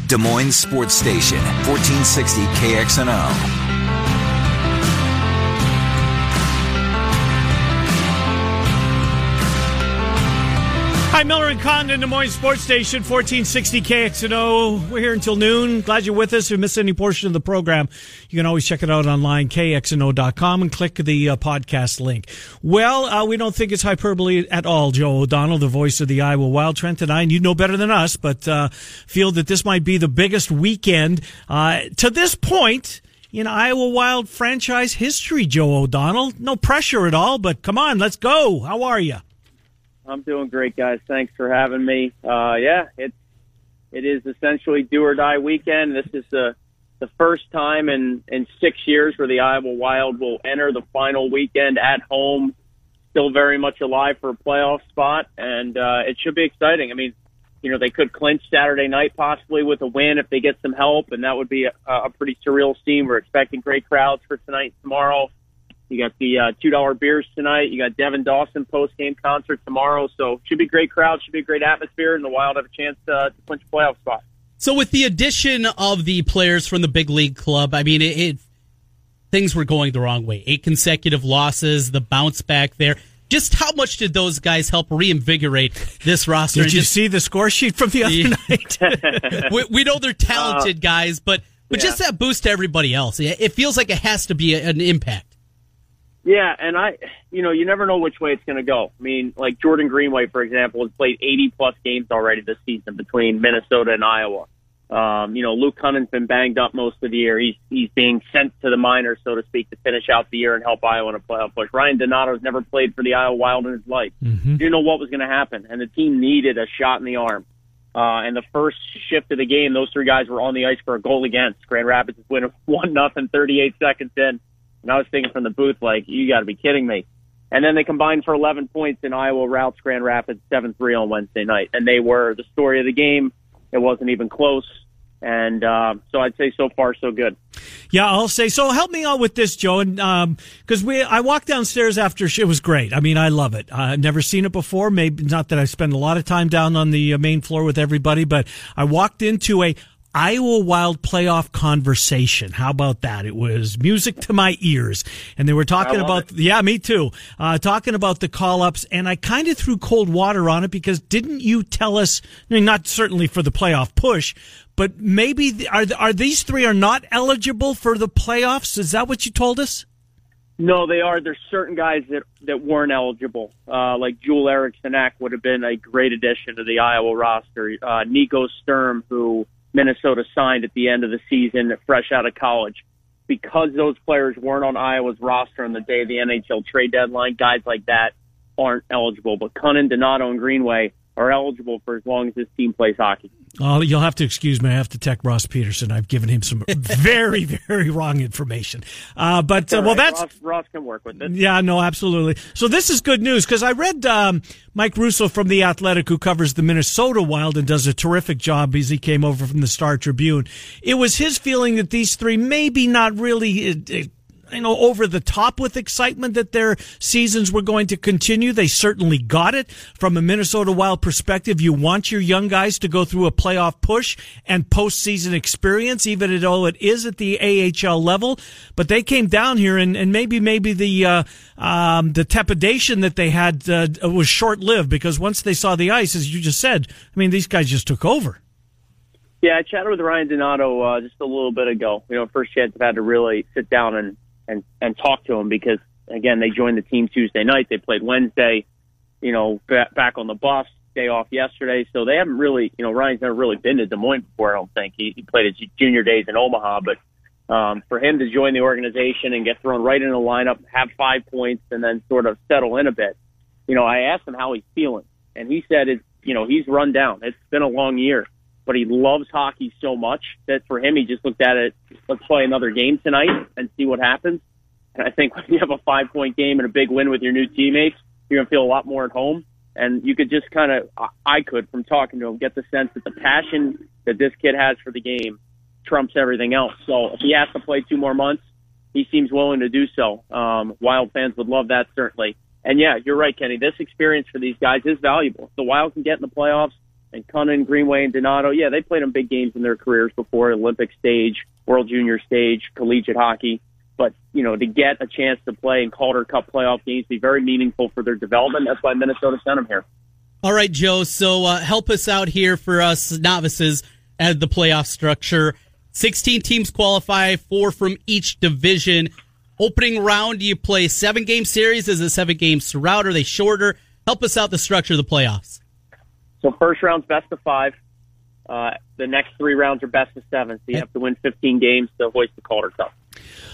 S1: Des Moines Sports Station, 1460 KXNO.
S2: Hi, Miller and Condon, Des Moines Sports Station, 1460 KXNO. We're here until noon. Glad you're with us. If you missed any portion of the program, you can always check it out online, kxno.com, and click the uh, podcast link. Well, uh, we don't think it's hyperbole at all, Joe O'Donnell, the voice of the Iowa Wild. Trent and I, and you know better than us, but uh, feel that this might be the biggest weekend uh, to this point in Iowa Wild franchise history, Joe O'Donnell. No pressure at all, but come on, let's go. How are you?
S4: I'm doing great, guys. Thanks for having me. Uh, yeah, it's it is essentially do or die weekend. This is the the first time in in six years where the Iowa Wild will enter the final weekend at home, still very much alive for a playoff spot, and uh, it should be exciting. I mean, you know, they could clinch Saturday night possibly with a win if they get some help, and that would be a, a pretty surreal scene. We're expecting great crowds for tonight and tomorrow. You got the uh, two dollar beers tonight. You got Devin Dawson post game concert tomorrow. So should be a great crowd, should be a great atmosphere, and the Wild have a chance uh, to clinch a playoff spot.
S3: So with the addition of the players from the big league club, I mean, it, it things were going the wrong way. Eight consecutive losses, the bounce back there. Just how much did those guys help reinvigorate this roster?
S2: Did you
S3: just,
S2: see the score sheet from the other
S3: Yeah.
S2: night?
S3: we, we know they're talented
S4: Uh,
S3: guys, but but
S4: yeah.
S3: just that boost to everybody else. It it feels like it has to be an impact.
S4: Yeah, and I, you know, you never know which way it's going to go. I mean, like Jordan Greenway, for example, has played 80 plus games already this season between Minnesota and Iowa. Um, you know, Luke Kunin's been banged up most of the year. He's he's being sent to the minors, so to speak, to finish out the year and help Iowa in a playoff push. Ryan Donato's never played for the Iowa Wild in his life. Didn't know what was going to happen, and the team needed a shot in the arm. Uh, and the first shift of the game, those three guys were on the ice for a goal against. Grand Rapids is winning one nothing, 38 seconds in. And I was thinking from the booth, like, you got to be kidding me. And then they combined for 11 points, in Iowa routes Grand Rapids 7-3 on Wednesday night. And they were the story of the game. It wasn't even close. And uh, so I'd say so far so good.
S2: Yeah, I'll say so. Help me out with this, Joe, and because we I walked downstairs after it was great. I mean, I love it. I've never seen it before. Maybe not that I spend a lot of time down on the uh, main floor with everybody, but I walked into a Iowa Wild playoff conversation. How about that? It was music to my ears, and they were talking about yeah, me too. Uh, talking about the call ups, and I kind of threw cold water on it because didn't you tell us? I mean, not certainly for the playoff push, but maybe th- are are these three are not eligible for the playoffs? Is that what you told us?
S4: No, they are. There's certain guys that that weren't eligible, uh, like Jewel Erickson would have been a great addition to the Iowa roster. Uh, Nico Sturm, who Minnesota signed at the end of the season, fresh out of college. Because those players weren't on Iowa's roster on the day of the NHL trade deadline, guys like that aren't eligible. But Kunin, Donato, and Greenway are eligible for as long as this team plays hockey.
S2: Oh, you'll have to excuse me. I have to tech Ross Peterson. I've given him some very, very wrong information. Uh, but uh, well,
S4: right,
S2: that's
S4: Ross, Ross can work with it.
S2: Yeah, no, absolutely. So this is good news because I read um, Mike Russo from the Athletic, who covers the Minnesota Wild and does a terrific job as he came over from the Star Tribune. It was his feeling that these three maybe not really. Uh, uh, you know, over the top with excitement that their seasons were going to continue. They certainly got it from a Minnesota Wild perspective. You want your young guys to go through a playoff push and postseason experience, even though it is at the AHL level. But they came down here and, and maybe, maybe the, uh, um, the trepidation that they had, uh, was short lived because once they saw the ice, as you just said, I mean, these guys just took over.
S4: Yeah, I chatted with Ryan Donato uh, just a little bit ago. You know, first chance I've had to really sit down and and and talk to him because again they joined the team Tuesday night. They played Wednesday. You know, ba- back on the bus, day off yesterday, so they haven't really. You know, Ryan's never really been to Des Moines before. I don't think he, he played his junior days in Omaha, but um, for him to join the organization and get thrown right in the lineup, have five points, and then sort of settle in a bit. You know, I asked him how he's feeling, and he said, "It's you know he's run down. It's been a long year." But he loves hockey so much that for him, he just looked at it, let's play another game tonight and see what happens. And I think when you have a five point game and a big win with your new teammates, you're to feel a lot more at home. And you could just kind of, I could, from talking to him, get the sense that the passion that this kid has for the game trumps everything else. So if he has to play two more months, he seems willing to do so. Um, Wild fans would love that, certainly. And yeah, you're right, Kenny. This experience for these guys is valuable. The Wild can get in the playoffs, and Kunin, Greenway, and Donato, yeah, they played on big games in their careers before, Olympic stage, World Junior stage, collegiate hockey. But, you know, to get a chance to play in Calder Cup playoff games, be very meaningful for their development. That's why Minnesota sent them here.
S3: All right, Joe. So uh, help us out here for us novices at the playoff structure. 16 teams qualify, four from each division. Opening round, you play seven game series? Is it seven games throughout? Are they shorter? Help us out the structure of the playoffs.
S4: So first round's best of five. Uh, the next three rounds are best of seven. So you have to win 15 games to hoist the Calder Cup.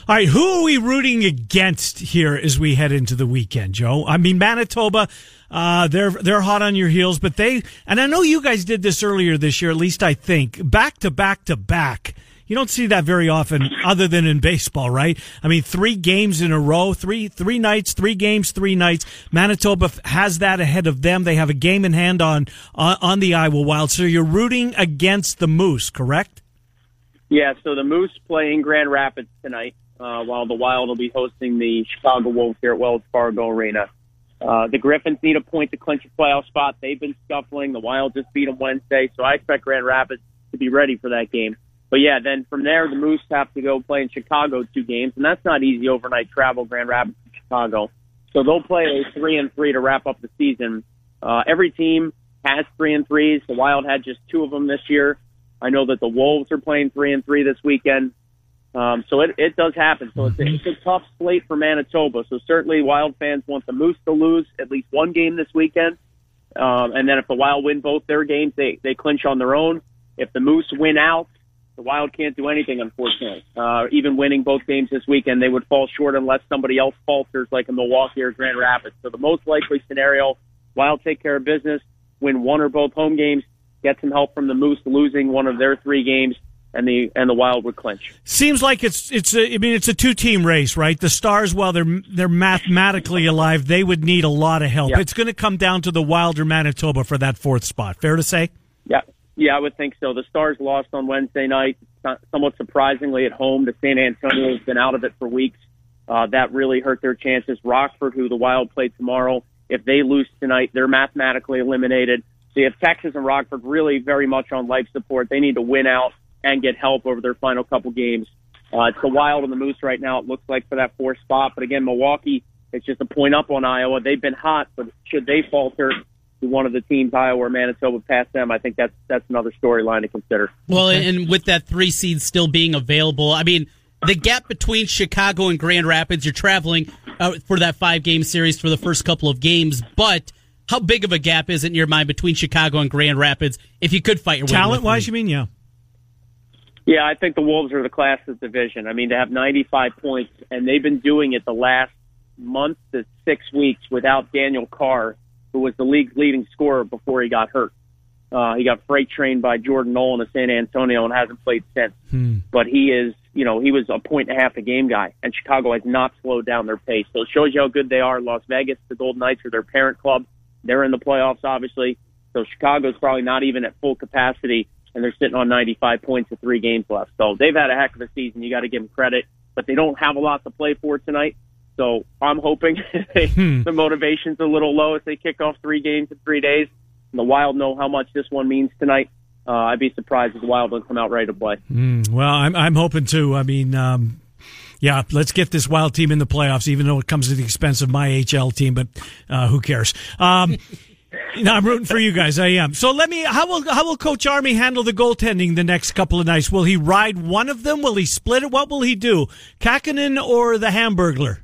S2: All right, who are we rooting against here as we head into the weekend, Joe? I mean, Manitoba, uh, they're they're hot on your heels, but they and I know you guys did this earlier this year. At least I think back to back to back. You don't see that very often, other than in baseball, right? I mean, three games in a row, three three nights, three games, three nights. Manitoba has that ahead of them. They have a game in hand on on, on the Iowa Wild. So you're rooting against the Moose, correct?
S4: Yeah. So the Moose play in Grand Rapids tonight uh, while the Wild will be hosting the Chicago Wolves here at Wells Fargo Arena. Uh, the Griffins need a point to clinch a playoff spot. They've been scuffling. The Wild just beat them Wednesday, so I expect Grand Rapids to be ready for that game. But yeah, then from there, the Moose have to go play in Chicago two games, and that's not easy overnight travel, Grand Rapids to Chicago. So they'll play a three and three to wrap up the season. Uh, every team has three and threes. The Wild had just two of them this year. I know that the Wolves are playing three and three this weekend. Um, so it, it does happen. So it's a, it's a tough slate for Manitoba. So certainly Wild fans want the Moose to lose at least one game this weekend. Um, and then if the Wild win both their games, they, they clinch on their own. If the Moose win out, the Wild can't do anything, unfortunately. Uh, even winning both games this weekend, they would fall short unless somebody else falters, like in Milwaukee or Grand Rapids. So the most likely scenario, Wild take care of business, win one or both home games, get some help from the Moose losing one of their three games, and the and the Wild would clinch.
S2: Seems like it's it's a, I mean it's a two team race, right? The Stars, while they're they're mathematically alive, they would need a lot of help. Yep. It's going to come down to the Wild or Manitoba for that fourth spot. Fair to say?
S4: Yeah, I would think so. The Stars lost on Wednesday night, somewhat surprisingly at home. The San Antonio has been out of it for weeks. Uh, that really hurt their chances. Rockford, who the Wild play tomorrow, if they lose tonight, they're mathematically eliminated. So you have Texas and Rockford really very much on life support. They need to win out and get help over their final couple games. Uh, it's the Wild and the Moose right now. It looks like for that fourth spot, but again, Milwaukee, it's just a point up on Iowa. They've been hot, but should they falter, one of the teams, Iowa or Manitoba, pass them, I think that's that's another storyline to consider.
S3: Well, and with that three seed still being available, I mean, the gap between Chicago and Grand Rapids, you're traveling uh, for that five game series for the first couple of games, but how big of a gap is it in your mind between Chicago and Grand Rapids if you could fight your way?
S2: Talent wise, you mean? Yeah.
S4: Yeah, I think the Wolves are the class of the division. I mean, to have 95 points, and they've been doing it the last month to six weeks without Daniel Carr, who was the league's leading scorer before he got hurt. Uh, he got freight trained by Jordan Nolan of San Antonio and hasn't played since. Hmm. But he is, you know, he was a point and a half a game guy, and Chicago has not slowed down their pace. So it shows you how good they are. Las Vegas, the Golden Knights are their parent club. They're in the playoffs, obviously. So Chicago's probably not even at full capacity and they're sitting on 95 points with three games left. So they've had a heck of a season. You got to give them credit, but they don't have a lot to play for tonight. So I'm hoping they, hmm. the motivation's a little low as they kick off three games in three days. And the Wild know how much this one means tonight. Uh, I'd be surprised if the Wild don't come out ready to play.
S2: Mm, well, I'm I'm hoping to. I mean, um, yeah, let's get this Wild team in the playoffs, even though it comes at the expense of my HL team. But uh, who cares? Um, no, I'm rooting for you guys. I am. So let me. How will how will Coach Army handle the goaltending the next couple of nights? Will he ride one of them? Will he split it? What will he do? Kahkonen or the Hamburglar?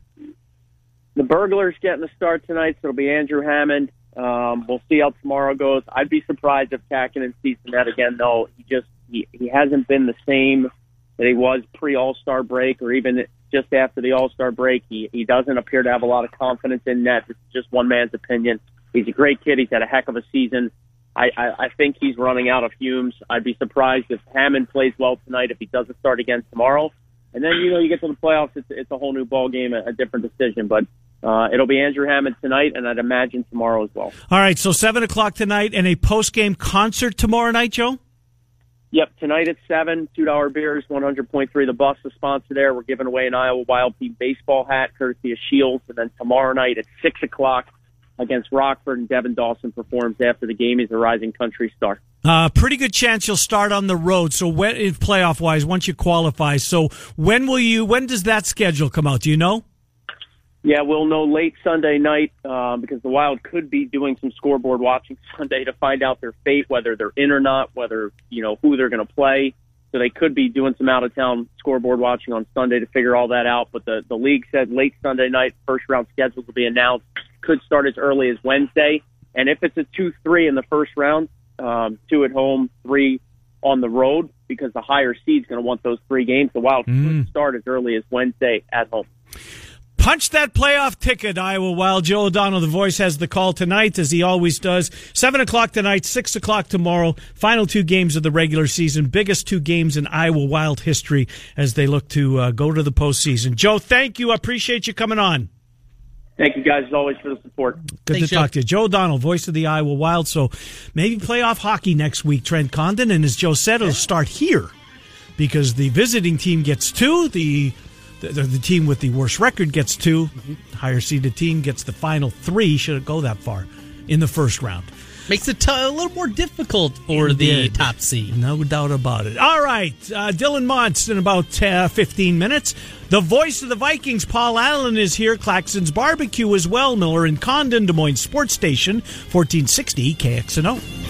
S4: The Burglar's getting the start tonight, so it'll be Andrew Hammond. Um, we'll see how tomorrow goes. I'd be surprised if Kahkonen sees the net again, though. He just he, he hasn't been the same that he was pre All Star break or even just after the All Star break. He he doesn't appear to have a lot of confidence in net. It's just one man's opinion. He's a great kid. He's had a heck of a season. I, I, I think he's running out of fumes. I'd be surprised if Hammond plays well tonight if he doesn't start again tomorrow. And then you know you get to the playoffs, it's it's a whole new ball game, a, a different decision. But uh, it'll be Andrew Hammond tonight, and I'd imagine tomorrow as well.
S2: All right, so seven o'clock tonight, and a post game concert tomorrow night, Joe.
S4: Yep, tonight at seven, two dollar beers, one hundred point three. The bus, is sponsor there. We're giving away an Iowa Wild Team baseball hat, courtesy of Shields, and then tomorrow night at six o'clock against Rockford, and Devin Dawson performs after the game. He's a rising country star.
S2: Uh, pretty good chance you'll start on the road. So when, playoff wise, once you qualify, so when will you? When does that schedule come out? Do you know?
S4: Yeah, we'll know late Sunday night uh, because the Wild could be doing some scoreboard watching Sunday to find out their fate, whether they're in or not, whether you know who they're going to play. So they could be doing some out of town scoreboard watching on Sunday to figure all that out. But the the league said late Sunday night, first round schedules will be announced. Could start as early as Wednesday. And if it's a two three in the first round, um, two at home, three on the road, because the higher seed's going to want those three games. The Wild could start as early as Wednesday at home.
S2: Punch that playoff ticket, Iowa Wild. Joe O'Donnell, the voice, has the call tonight, as he always does. Seven o'clock tonight, six o'clock tomorrow. Final two games of the regular season. Biggest two games in Iowa Wild history as they look to uh, go to the postseason. Joe, thank you. I appreciate you coming on.
S4: Thank you guys as always for the support.
S2: Good
S3: Thanks,
S2: to
S3: Joe.
S2: talk to you. Joe O'Donnell, voice of the Iowa Wild. So maybe playoff hockey next week, Trent Condon. And as Joe said, it'll start here because the visiting team gets two. The the, the team with the worst record gets 2 The higher seeded team gets the final three. Should it go that far in the first round?
S3: Makes it t- a little more difficult for the
S2: Indeed.
S3: top seed.
S2: No doubt about it. All right, uh, Dylan Montz in about uh, 15 minutes. The voice of the Vikings, Paul Allen, is here. Claxon's Barbecue as well. Miller and Condon, Des Moines Sports Station, 1460 KXNO.